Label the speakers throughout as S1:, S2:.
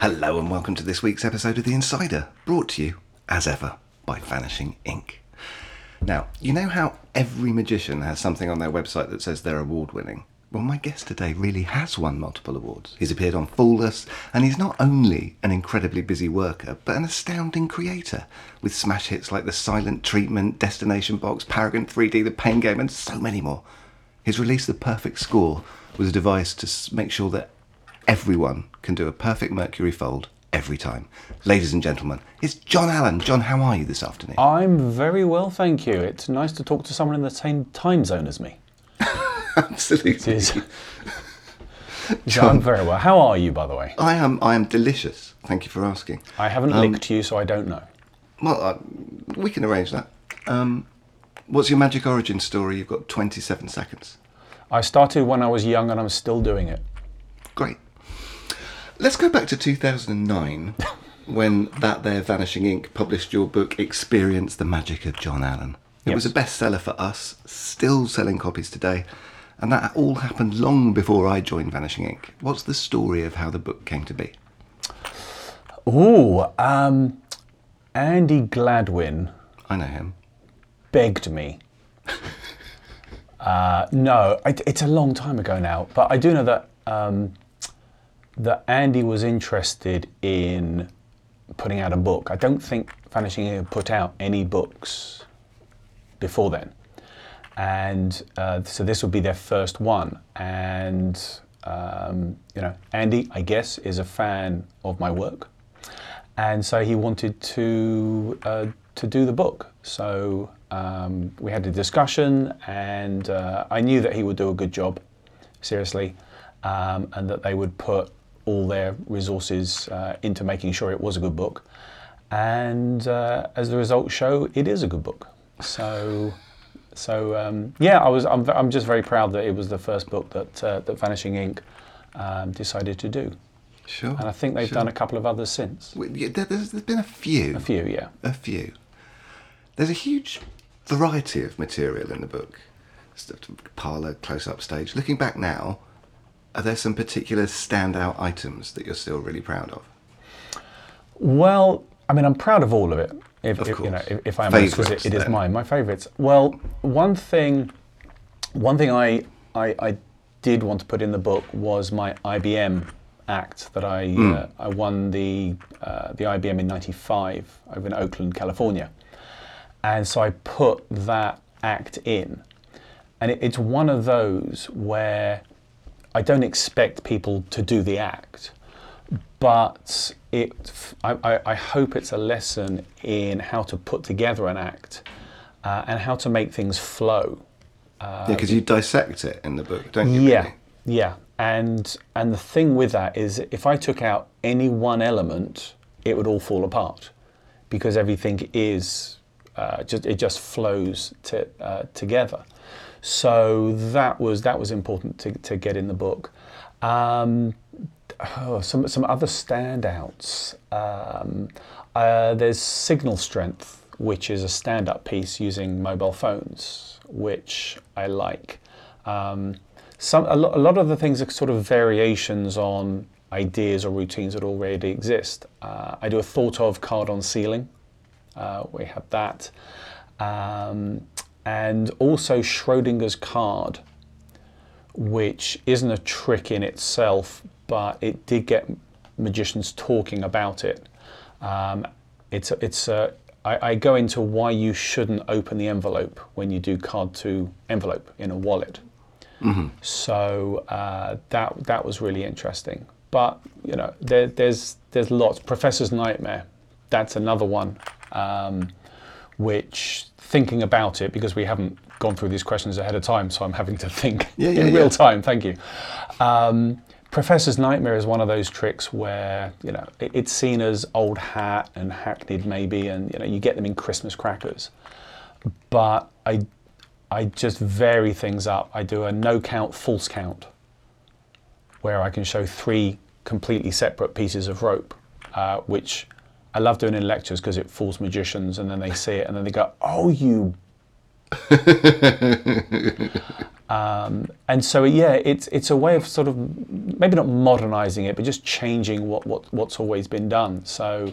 S1: Hello and welcome to this week's episode of The Insider, brought to you, as ever, by Vanishing Ink. Now, you know how every magician has something on their website that says they're award winning? Well, my guest today really has won multiple awards. He's appeared on Fool and he's not only an incredibly busy worker, but an astounding creator, with smash hits like The Silent Treatment, Destination Box, Paragon 3D, The Pain Game, and so many more. His release, The Perfect Score, was a device to make sure that everyone can do a perfect Mercury fold every time. Ladies and gentlemen, it's Jon Allen. Jon, how are you this afternoon?
S2: I'm very well, thank you. It's nice to talk to someone in the same time zone as me.
S1: Absolutely.
S2: So I'm very well. How are you, by the way?
S1: I am. I am delicious. Thank you for asking.
S2: I haven't
S1: Um,
S2: licked you, so I don't know.
S1: Well, uh, we can arrange that. Um, what's your magic origin story? You've got 27 seconds.
S2: I started when I was young, and I'm still doing it.
S1: Great. Let's go back to 2009 when that there Vanishing Ink published your book Experience the Magic of Jon Allen. It was a bestseller for us, still selling copies today, and that all happened long before I joined Vanishing Ink. What's the story of how the book came to be?
S2: Ooh, um, Andy Gladwin
S1: I know him.
S2: begged me. Uh, no, it, it's a long time ago now, but I do know that um, that Andy was interested in putting out a book. I don't think Vanishing had put out any books before then, and uh, so this would be their first one. And um, you know, Andy, I guess, is a fan of my work, and so he wanted to uh, to do the book. So um, we had a discussion, and uh, I knew that he would do a good job, seriously, um, and that they would put all their resources uh, into making sure it was a good book. And uh, as the results show, it is a good book. So. So um, yeah, I was. I'm, I'm just very proud that it was the first book that uh, that Vanishing Ink um, decided to do,
S1: Sure.
S2: and I think they've
S1: sure.
S2: done a couple of others since.
S1: There- There's, there's been a few.
S2: A few, yeah.
S1: A few. There's a huge variety of material in the book. Parlour, close up stage. Looking back now, are there some particular standout items that you're still really proud of?
S2: Well, I mean, I'm proud of all of it. If,
S1: Of
S2: if, you know, if, if I am honest, it, it is mine. My favourites. Well, one thing, one thing I, I, I did want to put in the book was my IBM act that I,
S1: Hmm.
S2: uh, I won the, uh, the IBM in '95 over in Oakland, California, and so I put that act in, and it, it's one of those where I don't expect people to do the act, but it, I, I, I hope it's a lesson in how to put together an act uh, and how to make things flow.
S1: yeah, because you dissect it in the book, don't you?
S2: Uh, Yeah,
S1: really?
S2: yeah. And and the thing with that is, if I took out any one element, it would all fall apart, because everything is uh, just it just flows to, uh, together. So that was that was important to, to get in the book. Um, oh, some some other standouts. Um, uh, there's Signal Strength, which is a stand-up piece using mobile phones, which I like. Um, some a, lo- a lot of the things are sort of variations on ideas or routines that already exist. Uh, I do a thought of card on ceiling. Uh, we have that, um, and also Schrodinger's card, which isn't a trick in itself, but it did get magicians talking about it. Um, it's it's uh, I, I go into why you shouldn't open the envelope when you do card to envelope in a wallet. So uh, that that was really interesting. But you know, there, there's there's lots. Professor's Nightmare, that's another one, um, which thinking about it because we haven't gone through these questions ahead of time, so I'm having to think
S1: Yeah, yeah,
S2: in
S1: yeah.
S2: real time. Thank you. Um, Professor's Nightmare is one of those tricks where you know it, it's seen as old hat and hackneyed maybe, and you know you get them in Christmas crackers. But I, I just vary things up. I do a no count, false count, where I can show three completely separate pieces of rope, uh, which I love doing it in lectures because it fools magicians, and then they see it and then they go, "Oh, you." Um, and so, yeah, it's it's a way of sort of maybe not modernising it, but just changing what, what what's always been done. So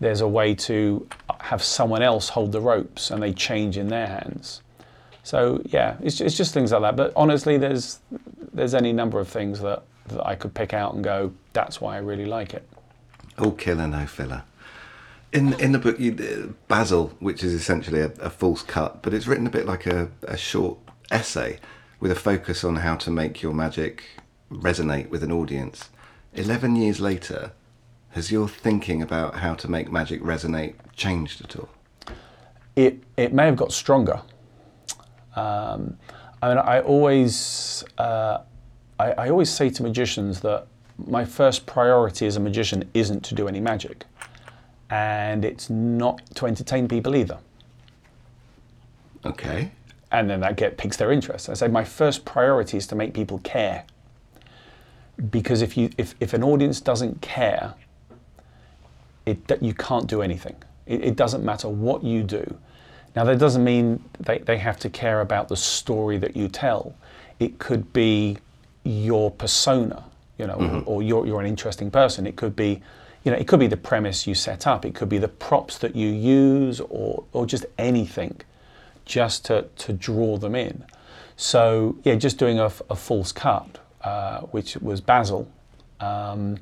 S2: there's a way to have someone else hold the ropes, and they change in their hands. So yeah, it's, it's just things like that. But honestly, there's there's any number of things that, that I could pick out and go, that's why I really like it.
S1: All killer, no filler. In in the book, you, Basil, which is essentially a, a false cut, but it's written a bit like a, a short essay with a focus on how to make your magic resonate with an audience. Eleven years later, has your thinking about how to make magic resonate changed at all?
S2: It it may have got stronger. Um, I mean, I always uh, I, I always say to magicians that my first priority as a magician isn't to do any magic, and it's not to entertain people either.
S1: Okay.
S2: and then that get piques their interest. I say my first priority is to make people care, because if you if, if an audience doesn't care, it that you can't do anything. It, it doesn't matter what you do. Now that doesn't mean they, they have to care about the story that you tell. It could be your persona, you know, mm-hmm. or you're you're an interesting person. It could be you know, it could be the premise you set up. It could be the props that you use, or or just anything just to, to draw them in. So yeah, just doing a, a false cut, uh, which was Basil. Um,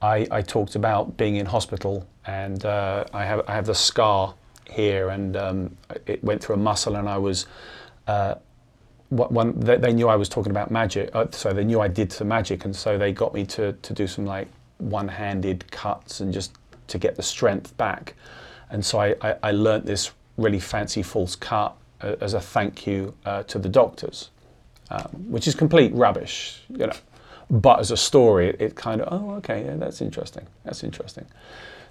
S2: I, I talked about being in hospital, and uh, I have I have the scar here, and um, it went through a muscle, and I was. Uh, one, they, they knew I was talking about magic, uh, so they knew I did some magic, and so they got me to, to do some like one-handed cuts and just to get the strength back. And so I, I, I learnt this really fancy false cut uh, as a thank you uh, to the doctors, um, which is complete rubbish, you know. But as a story, it, kind of, oh, okay, yeah, that's interesting. That's interesting.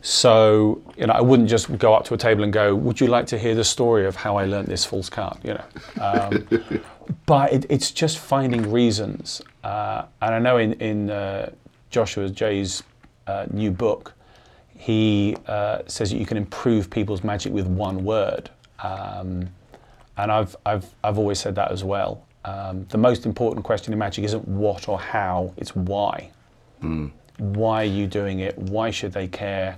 S2: So, you know, I wouldn't just go up to a table and go, would you like to hear the story of how I learnt this false cut, you know. Um, but it, it's just finding reasons. Uh, and I know in, in uh, Joshua Jay's uh, new book, he uh, says that you can improve people's magic with one word. Um, and I've, I've, I've always said that as well. Um, the most important question in magic isn't what or how, it's why. Why are you doing it? Why should they care?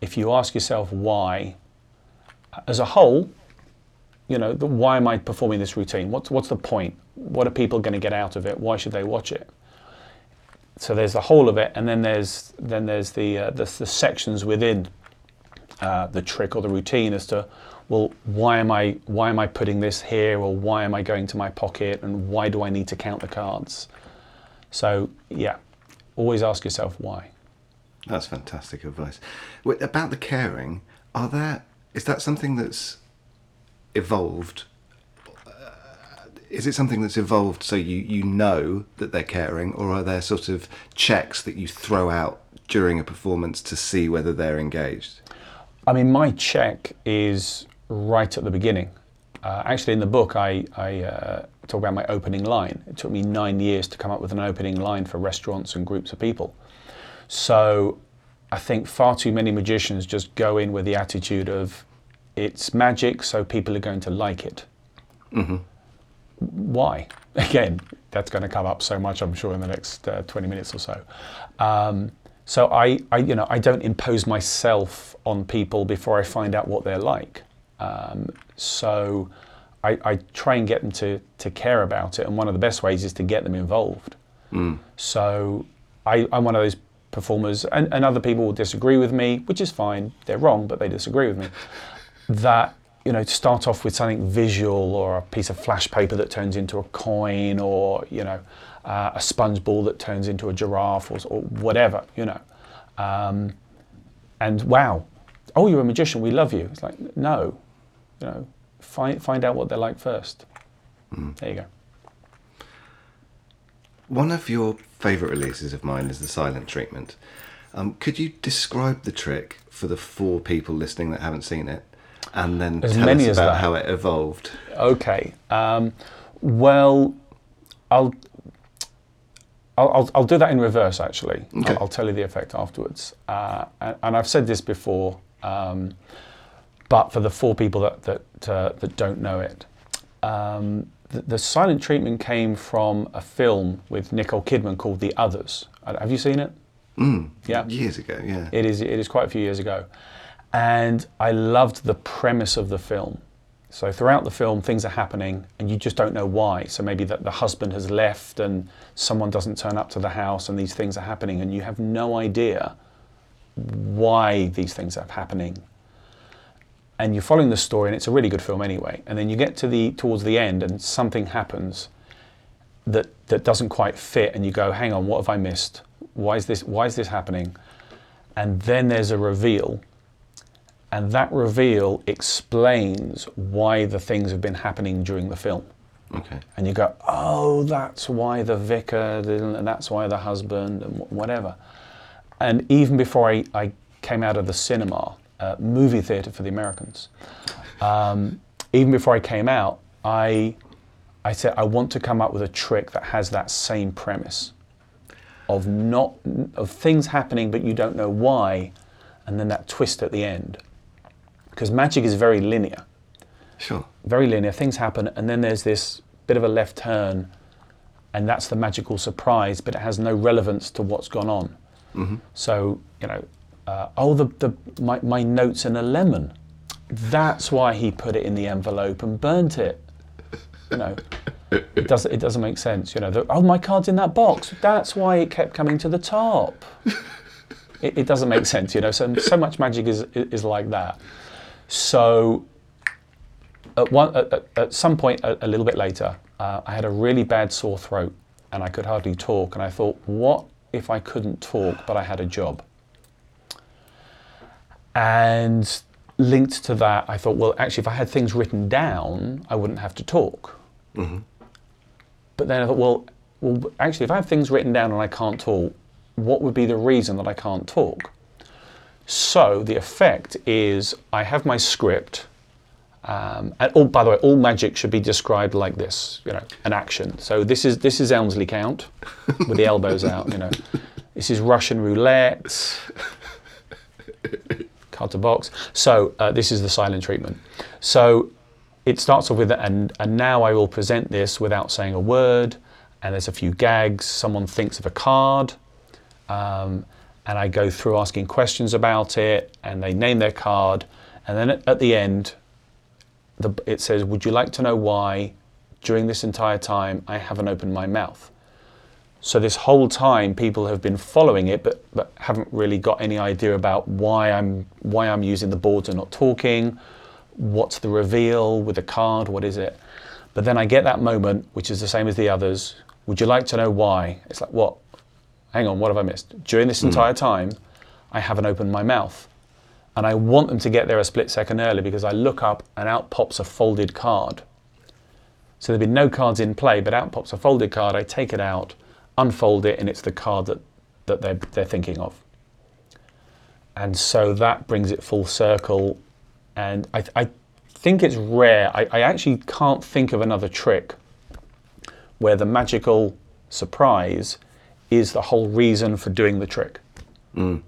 S2: If you ask yourself why, as a whole, you know, the, why am I performing this routine? What's, what's the point? What are people going to get out of it? Why should they watch it? So there's the whole of it, and then there's then there's the uh, the, the sections within uh, the trick or the routine as to well, why am I why am I putting this here, or why am I going to my pocket, and why do I need to count the cards? So yeah, always ask yourself why.
S1: That's fantastic advice. About the caring, are there is that something that's evolved? Is it something that's evolved so you, you know that they're caring, or are there sort of checks that you throw out during a performance to see whether they're engaged?
S2: I mean, my check is right at the beginning. Uh, actually, in the book, I, I uh, talk about my opening line. It took me nine years to come up with an opening line for restaurants and groups of people. So I think far too many magicians just go in with the attitude of it's magic, so people are going to like it. Why? Again, that's going to come up so much, I'm sure, in the next uh, 20 minutes or so. Um, so I, I, you know, I don't impose myself on people before I find out what they're like. Um, so I, I try and get them to, to care about it, and one of the best ways is to get them involved. So I, I'm one of those performers, and, and other people will disagree with me, which is fine. They're wrong, but they disagree with me. That you know, to start off with something visual or a piece of flash paper that turns into a coin, or you know, uh, a sponge ball that turns into a giraffe, or, or whatever, you know. Um, and wow, oh, you're a magician. We love you. It's like no, you know, find find out what they're like first. There you go.
S1: One of your favourite releases of mine is the silent treatment. Um, could you describe the trick for the four people listening that haven't seen it, and then
S2: As
S1: tell
S2: many
S1: us
S2: as
S1: about
S2: that.
S1: how it evolved?
S2: Okay. Um, well, I'll, I'll, I'll, I'll do that in reverse, actually.
S1: Okay.
S2: I'll, I'll tell you the effect afterwards. Uh, and, and I've said this before, um, but for the four people that, that, uh, that don't know it, um, the, the silent treatment came from a film with Nicole Kidman called The Others. Uh, Have you seen it?
S1: Mm.
S2: Yeah.
S1: Years ago, yeah.
S2: It is. It is quite a few years ago, and I loved the premise of the film. So throughout the film, things are happening, and you just don't know why. So maybe that the husband has left, and someone doesn't turn up to the house, and these things are happening, and you have no idea why these things are happening. And you're following the story, and it's a really good film anyway. And then you get to the towards the end, and something happens that that doesn't quite fit, and you go, "Hang on, what have I missed? Why is this? Why is this happening?" And then there's a reveal, and that reveal explains why the things have been happening during the film.
S1: Okay.
S2: And you go, "Oh, that's why the vicar, didn't- and that's why the husband, and whatever." And even before I, I came out of the cinema, uh, movie theatre for the Americans, um, even before I came out, I, I said, I want to come up with a trick that has that same premise of not of things happening, but you don't know why, and then that twist at the end. Because magic is very linear
S1: Sure.
S2: very linear. Things happen, and then there's this bit of a left turn, and that's the magical surprise, but it has no relevance to what's gone on. So you know, uh, oh, the, the my, my notes in a lemon. That's why he put it in the envelope and burnt it. You know, it doesn't it doesn't make sense. You know, the, oh, my card's in that box. That's why it kept coming to the top. It, it doesn't make sense. You know, so so much magic is is like that. So at, one, at, at- some point a, a little bit later, uh, I had a really bad sore throat and I could hardly talk. And I thought, what if I couldn't talk but I had a job? And linked to that, I thought, well, actually, if I had things written down, I wouldn't have to talk. But then I thought, well, well, actually, if I have things written down and I can't talk, what would be the reason that I can't talk? So the effect is I have my script. Um, and all, by the way, all magic should be described like this, you know, an action. So this is this is Elmsley Count with the elbows out, you know. This is Russian roulette, card to box. So uh, this is the silent treatment. So it starts off with and and now I will present this without saying a word. And there's a few gags. Someone thinks of a card, um, and I go through asking questions about it, and they name their card, and then at, the end, the, it says, "Would you like to know why?" During this entire time, I haven't opened my mouth. So this whole time, people have been following it, but, but haven't really got any idea about why I'm why I'm using the boards and not talking. What's the reveal with the card? What is it? But then I get that moment, which is the same as the others. Would you like to know why? It's like, what? Hang on, what have I missed? During this entire hmm. time, I haven't opened my mouth. And I want them to get there a split second early because I look up and out pops a folded card. So there've been no cards in play, but out pops a folded card. I take it out, unfold it, and it's the card that, that they're, they're thinking of. And so that brings it full circle. And I, I think it's rare. I, I actually can't think of another trick where the magical surprise is the whole reason for doing the trick. Uh,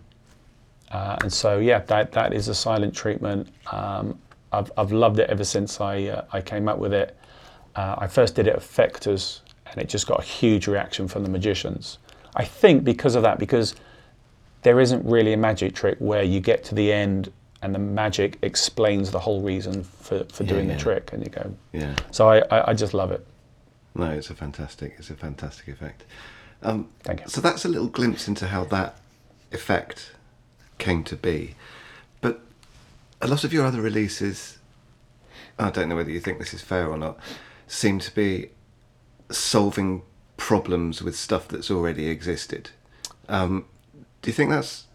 S2: and so, yeah, that, that is a silent treatment. Um, I've, I've loved it ever since I, uh, I came up with it. Uh, I first did it at Fechters, and it just got a huge reaction from the magicians. I think because of that, because there isn't really a magic trick where you get to the end and the magic explains the whole reason for, for
S1: Yeah,
S2: doing
S1: yeah.
S2: the trick, and you go.
S1: Yeah.
S2: So I, I, I just love it.
S1: No, it's a fantastic. It's a fantastic effect. Um,
S2: Thank you.
S1: So that's a little glimpse into how that effect came to be. But a lot of your other releases, I don't know whether you think this is fair or not, seem to be solving problems with stuff that's already existed. Um, do you think that's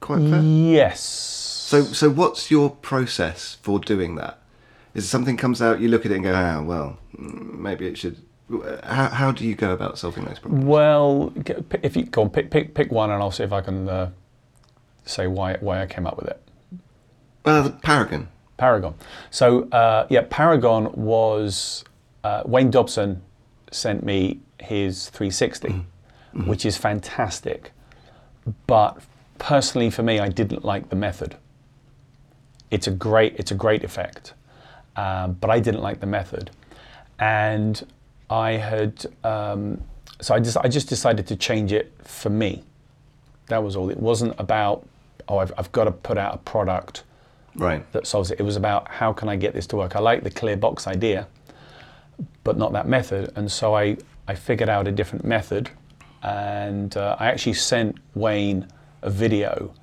S1: quite fair?
S2: Yes.
S1: So, so what's your process for doing that? Is something comes out, you look at it and go, ah, well, mm, maybe it should. How, how do you go about solving those problems?
S2: Well, if you go on, pick, pick, pick one, and I'll see if I can uh, say why, why I came up with it.
S1: Well, Paragon.
S2: Paragon. So, uh, yeah, Paragon was uh, Wayne Dobson sent me his 360, which is fantastic. But personally, for me, I didn't like the method. It's a great, it's a great effect, um, but I didn't like the method. and I had um, so I just I just decided to change it for me. That was all. It wasn't about oh I've, I've got to put out a product
S1: Right.
S2: that solves it. It was about how can I get this to work. I like the clear box idea, but not that method. And so I, I figured out a different method, and uh, I actually sent Wayne a video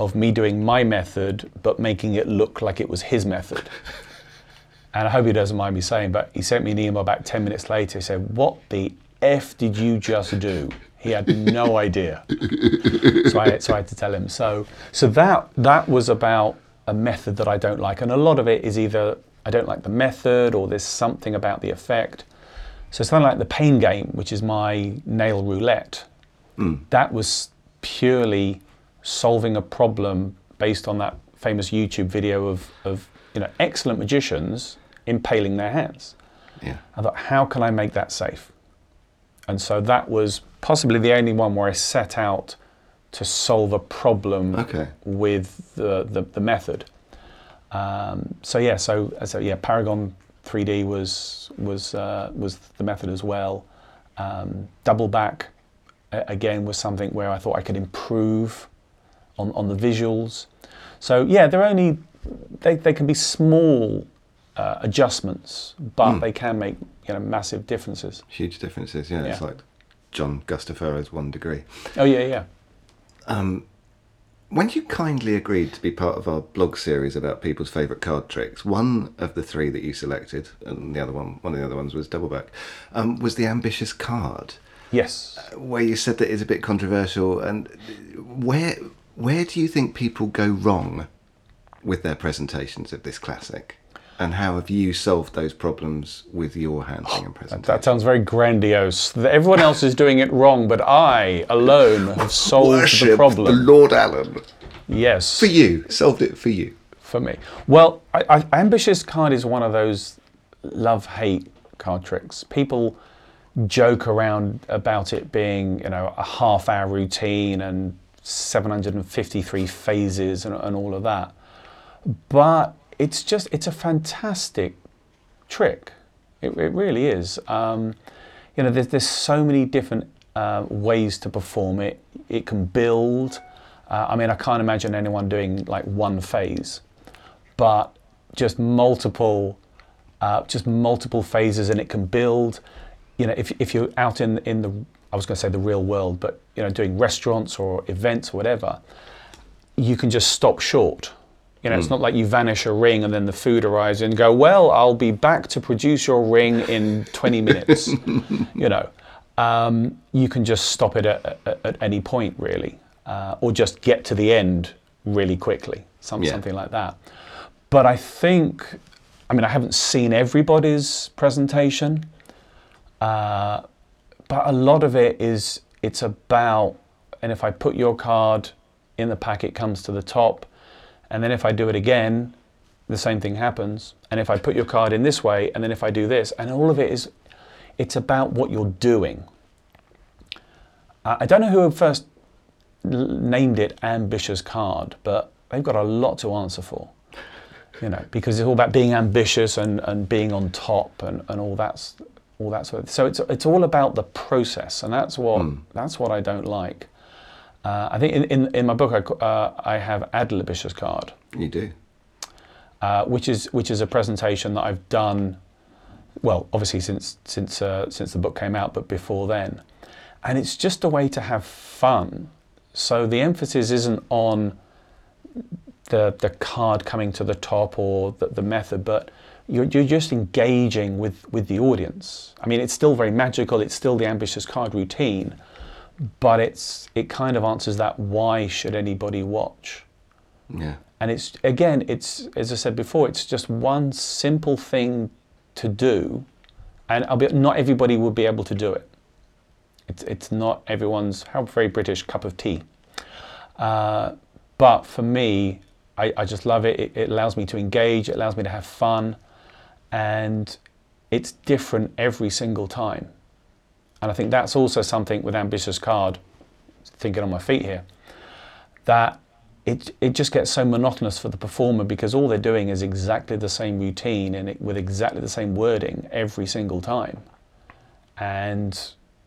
S2: of me doing my method, but making it look like it was his method. And I hope he doesn't mind me saying, but he sent me an email back 10 minutes later. He said, What the F did you just do? He had no idea. so, I, so I had to tell him. So, so that, that was about a method that I don't like. And a lot of it is either I don't like the method or there's something about the effect. So, something like the pain game, which is my nail roulette, hmm. that was purely solving a problem based on that famous YouTube video of, of you know excellent magicians impaling their hands.
S1: Yeah.
S2: I thought, how can I make that safe? And so that was possibly the only one where I set out to solve a problem
S1: Okay.
S2: with the, the, the method. Um, so yeah, so so yeah, Paragon 3D was was uh, was the method as well. Um, double back again was something where I thought I could improve on, on the visuals. So yeah, there are only they, they can be small uh, adjustments, but they can make you know massive differences.
S1: Huge differences. Yeah. It's like John Guastaferro's One Degree.
S2: Oh yeah, yeah.
S1: When you kindly agreed to be part of our blog series about people's favourite card tricks, one of the three that you selected, and the other one, one of the other ones was Doubleback, um, was the ambitious card,
S2: Yes.
S1: where you said that it's a bit controversial. And where where do you think people go wrong with their presentations of this classic? And how have you solved those problems with your handling and presentation?
S2: That sounds very grandiose. Everyone else is doing it wrong, but I alone have solved
S1: Worship
S2: the problem.
S1: The Lord Allen.
S2: Yes.
S1: For you, solved it for you.
S2: for me. Well, I, I, ambitious card is one of those love-hate card tricks. People joke around about it being, you know, a half-hour routine and 753 phases and, and all of that. But it's just, it's a fantastic trick. It, it really is. Um, you know, there's, there's so many different uh, ways to perform it. It can build. Uh, I mean, I can't imagine anyone doing like one phase, but just multiple, uh, just multiple phases, and it can build. You know, if, if you're out in in the, I was going to say the real world, but you know, doing restaurants or events or whatever, you can just stop short. You know, it's not like you vanish a ring and then the food arrives and go, well, I'll be back to produce your ring in 20 minutes. you know, um, you can just stop it at, at, at any point, really, uh, or just get to the end really quickly, some,
S1: Yeah.
S2: something like that. But I think, I mean, I haven't seen everybody's presentation, uh, but a lot of it is it's about, and if I put your card in the pack, it comes to the top, and then if I do it again, the same thing happens. And if I put your card in this way, and then if I do this, and all of it is, it's about what you're doing. Uh, I don't know who first named it ambitious card, but they've got a lot to answer for. You know, because it's all about being ambitious and, and being on top and, and all that's all that sort of. So it's it's all about the process, and that's what that's what I don't like. Uh, I think in, in, in my book I, uh, I have Adlibitious card,
S1: You do.
S2: uh, which is which is a presentation that I've done, well, obviously since since uh, since the book came out, but before then, and it's just a way to have fun. So the emphasis isn't on the the card coming to the top or the, the method, but you're, you're just engaging with with the audience. I mean, it's still very magical. It's still the ambitious card routine, but it's it kind of answers that why should anybody watch?
S1: Yeah.
S2: And it's again, it's as I said before, it's just one simple thing to do, and I'll be, not everybody will be able to do it. It's it's not everyone's how very British cup of tea. Uh, but for me, I, I just love it. it. It allows me to engage. It allows me to have fun, and it's different every single time. And I think that's also something with ambitious card. Thinking on my feet here, that it, it just gets so monotonous for the performer because all they're doing is exactly the same routine and it, with exactly the same wording every single time. And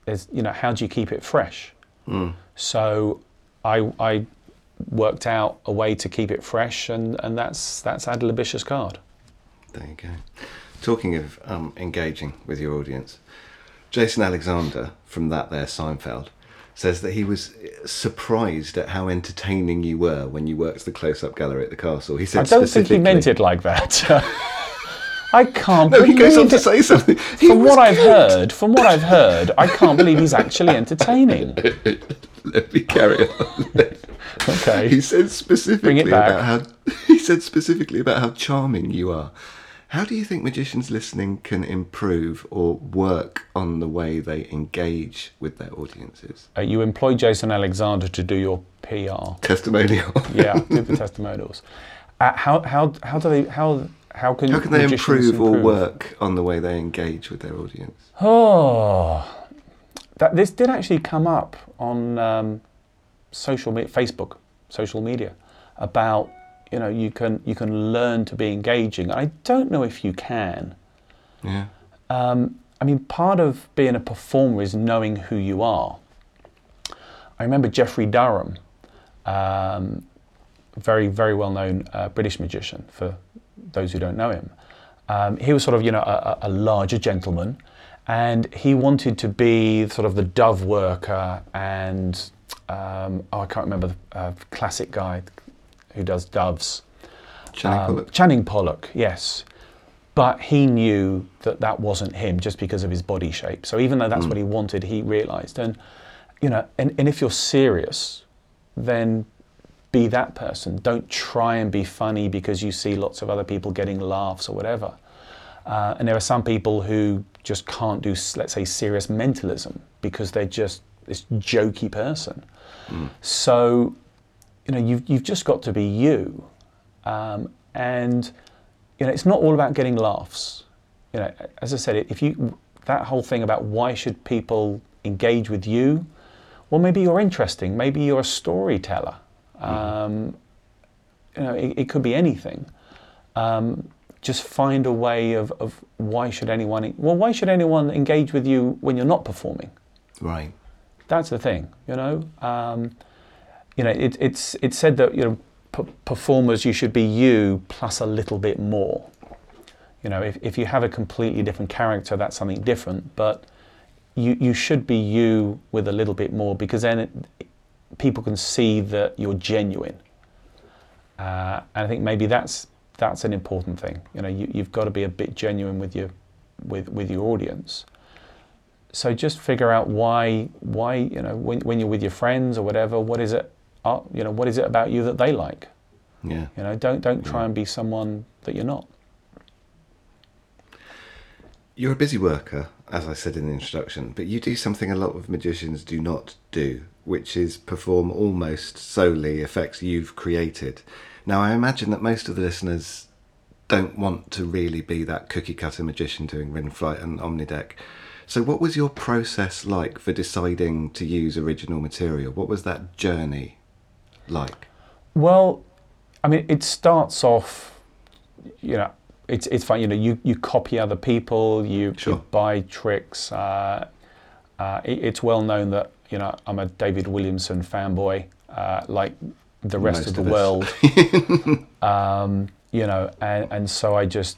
S2: there's, you know, how do you keep it fresh? So I, I worked out a way to keep it fresh, and, and that's that's Ad Libitious card.
S1: There you go. Talking of um, engaging with your audience, Jason Alexander from that there Seinfeld says that he was surprised at how entertaining you were when you worked the close-up gallery at the castle. He said
S2: I don't think he meant it like that. I can't.
S1: No, he goes on to say something. He
S2: From what I've heard, from what I've heard, I can't believe he's actually entertaining.
S1: Let me carry on.
S2: Okay.
S1: He said specifically about how he said specifically about how charming you are. How do you think magicians listening can improve or work on the way they engage with their audiences?
S2: Uh, you employ Jason Alexander to do your PR.
S1: Testimonial.
S2: Yeah, do the testimonials. Uh, how how how do they how how can
S1: How can they
S2: magicians
S1: improve, or work on the way they engage with their audience?
S2: Oh, that this did actually come up on um, social me- Facebook, social media, about you know you can you can learn to be engaging. I don't know if you can.
S1: Yeah.
S2: Um, I mean, part of being a performer is knowing who you are. I remember Geoffrey Durham, um, very very well known uh, British magician for those who don't know him. Um, he was sort of you know a, a larger gentleman, and he wanted to be sort of the dove worker and um, oh I can't remember the uh, classic guy who does doves.
S1: Channing
S2: Um,
S1: Pollock.
S2: Channing Pollock, yes. But he knew that that wasn't him just because of his body shape. So even though that's what he wanted, he realized. And, you know, and, and if you're serious, then be that person. Don't try and be funny because you see lots of other people getting laughs or whatever. Uh, and there are some people who just can't do, let's say, serious mentalism because they're just this jokey person. So, you know, you've, you've just got to be you. Um, and, you know, it's not all about getting laughs. You know, as I said, if you, that whole thing about why should people engage with you? Well, maybe you're interesting. Maybe you're a storyteller. Um, you know, it, it could be anything. Um, just find a way of, of why should anyone, well, why should anyone engage with you when you're not performing?
S1: Right.
S2: That's the thing, you know. Um, you know, it, it's it's said that you know p- performers you should be you plus a little bit more. You know, if, if you have a completely different character, that's something different. But you you should be you with a little bit more because then it, people can see that you're genuine. Uh, and I think maybe that's that's an important thing. You know, you, you've got to be a bit genuine with your with with your audience so just figure out why why you know when, when you're with your friends or whatever what is it uh, you know what is it about you that they like
S1: Yeah.
S2: you know don't don't try and be someone that you're not
S1: You're a busy worker, as I said in the introduction, but you do something a lot of magicians do not do, which is perform almost solely effects you've created. Now, I imagine that most of the listeners don't want to really be that cookie cutter magician doing Ring Flight and Omnideck. So, what was your process like for deciding to use original material? What was that journey like?
S2: well i mean it starts off you know it's it's fine you know you you copy other people you,
S1: Sure.
S2: you buy tricks uh, uh, it, it's well known that you know i'm a david williamson fanboy uh, like the rest
S1: Most
S2: of the
S1: of
S2: world um, you know, and, and so I just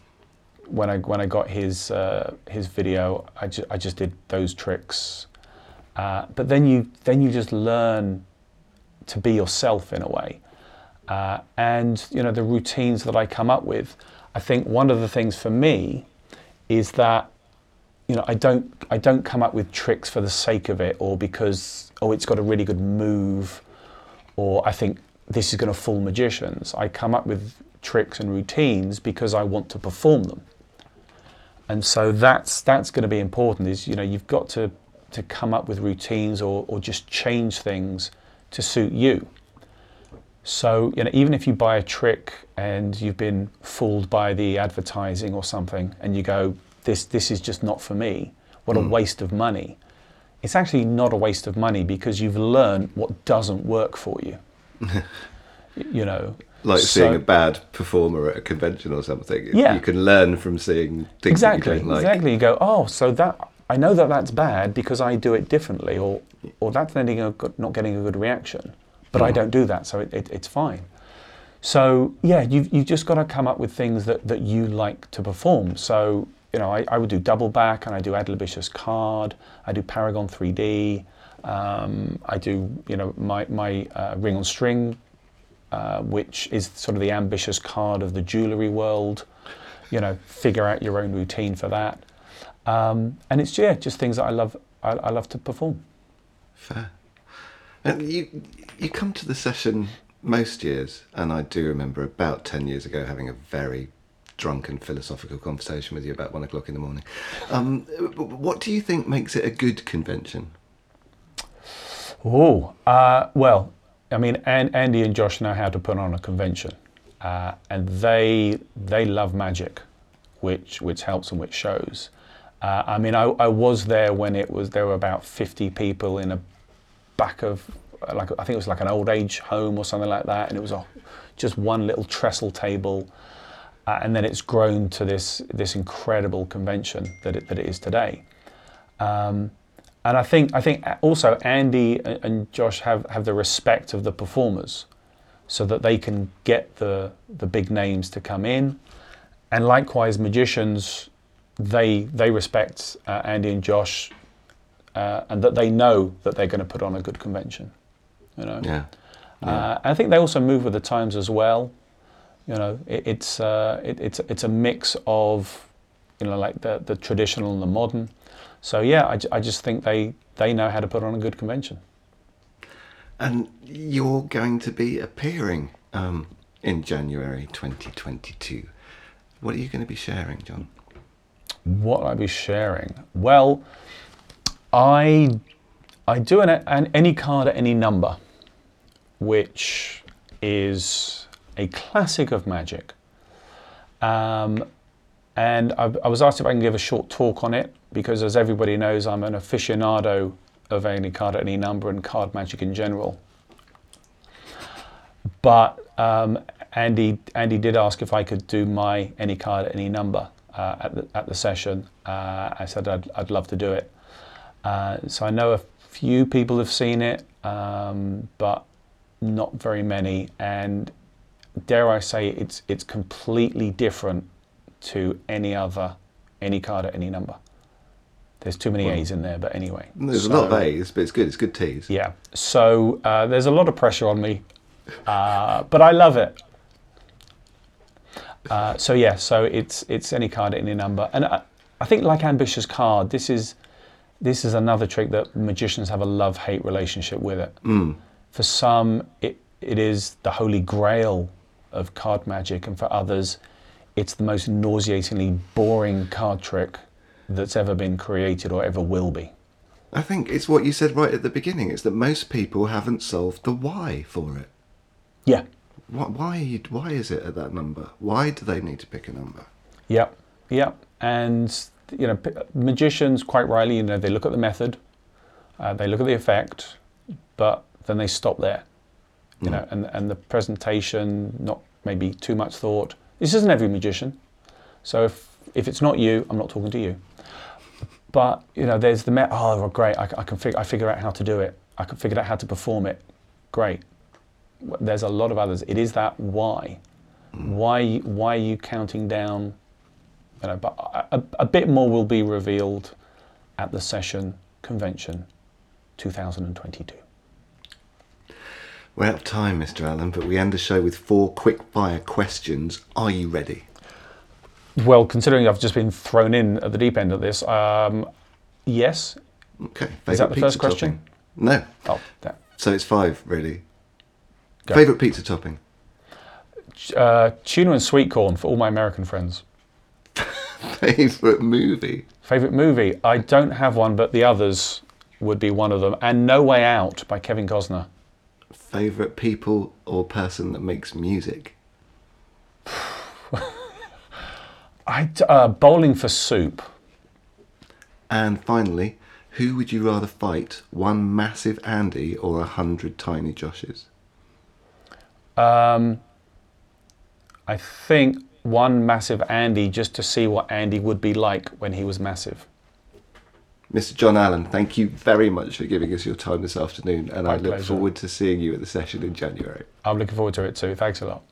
S2: when I when I got his uh, his video, I just I just did those tricks. Uh, but then you then you just learn to be yourself in a way, uh, and you know the routines that I come up with. I think one of the things for me is that you know I don't I don't come up with tricks for the sake of it or because oh it's got a really good move or I think this is going to fool magicians. I come up with tricks and routines because I want to perform them. And so that's that's going to be important. Is you know you've got to to come up with routines or or just change things to suit you. So you know even if you buy a trick and you've been fooled by the advertising or something, and you go this this is just not for me. What a hmm. waste of money. It's actually not a waste of money because you've learned what doesn't work for you. you know.
S1: Like
S2: So-
S1: seeing a bad performer at a convention or something.
S2: Yeah.
S1: You can learn from seeing things
S2: exactly,
S1: that you don't like.
S2: exactly. You go, oh, so that I know that that's bad because I do it differently, or or that's not getting a good, not getting a good reaction, but I don't do that, so it, it, it's fine. So yeah, you've you've just got to come up with things that, that you like to perform. So you know, I, I would do double back, and I do Adlibitious card, I do Paragon 3D, um, I do you know my my uh, ring on string uh, which is sort of the ambitious card of the jewellery world. You know, figure out your own routine for that. Um, and it's yeah, just things that I love. I, I love to perform.
S1: Fair. And you you come to the session most years, and I do remember about ten years ago having a very drunken philosophical conversation with you about one o'clock in the morning. Um, what do you think makes it a good convention?
S2: Oh, uh, well, I mean, and Andy and Josh know how to put on a convention, uh, and they they love magic, which which helps and which shows. Uh, I mean, I, I was there when it was there were about fifty people in a back of like I think it was like an old age home or something like that, and it was a just one little trestle table, uh, and then it's grown to this this incredible convention that it, that it is today. Um, and I think I think also Andy and- and Josh have, have the respect of the performers, so that they can get the the big names to come in, and likewise magicians, they they respect uh, Andy and Josh, uh, and that they know that they're going to put on a good convention, you know.
S1: Yeah.
S2: Uh, I think they also move with the times as well. You know, it, it's uh, it, it's it's a mix of, you know, like the the traditional and the modern. So yeah, I, I just think they they know how to put on a good convention.
S1: And you're going to be appearing um, in January 2022. What are you going to be sharing, Jon?
S2: What I'll be sharing? Well, I I do an, an any card at any number, which is a classic of magic. Um, and I, I was asked if I can give a short talk on it because, as everybody knows, I'm an aficionado of any card at any number and card magic in general. But um, Andy, Andy did ask if I could do my any card at any number uh, at, the, at the session. Uh, I said I'd, I'd love to do it. Uh, so I know a few people have seen it, um, but not very many. And dare I say, it's it's completely different to any other any card at any number. There's too many A's in there, but anyway.
S1: There's a lot of A's, but it's good. It's good teas.
S2: yeah. So uh, there's a lot of pressure on me, uh, but I love it. Uh, so yeah, so it's it's any card, any number, and I, I think like ambitious card, this is this is another trick that magicians have a love hate relationship with it. Hmm. For some, it it is the holy grail of card magic, and for others, it's the most nauseatingly boring card trick that's ever been created or ever will be.
S1: I think it's what you said right at the beginning. It's that most people haven't solved the why for it.
S2: Yeah.
S1: Why, why, why is it at that number? Why do they need to pick a number?
S2: Yep, yep. And you know, magicians quite rightly, you know, they look at the method, uh, they look at the effect, but then they stop there. You know, and and the presentation, not maybe too much thought. This isn't every magician, so if if it's not you, I'm not talking to you. But you know, there's the met. Oh, well, great! I can figure. I figure out how to do it. I can figure out how to perform it. Great. There's a lot of others. It is that why. Why? Why are you counting down? You know, but a, a, bit more will be revealed at the session convention 2022.
S1: We're out of time, Mr. Allen, but we end the show with four quick fire questions. Are you ready?
S2: Well, considering I've just been thrown in at the deep end of this, um, yes.
S1: Okay.
S2: Is that the first question?
S1: topping? No.
S2: Oh, that.
S1: So it's five, really.
S2: Go.
S1: Favourite pizza topping?
S2: Uh, tuna and sweet corn for all my American friends.
S1: Favourite movie?
S2: Favorite movie? I don't have one, but the others would be one of them. And No Way Out by Kevin Costner.
S1: Favourite people or person that makes music?
S2: I uh, bowling for soup.
S1: And finally, who would you rather fight? One massive Andy or a hundred tiny Joshes?
S2: Um, I think one massive Andy just to see what Andy would be like when he was massive.
S1: Mr. Jon Allen, thank you very much for giving us your time this afternoon, and
S2: My
S1: I look
S2: pleasure.
S1: forward to seeing you at the session in January.
S2: I'm looking forward to it too. Thanks a lot.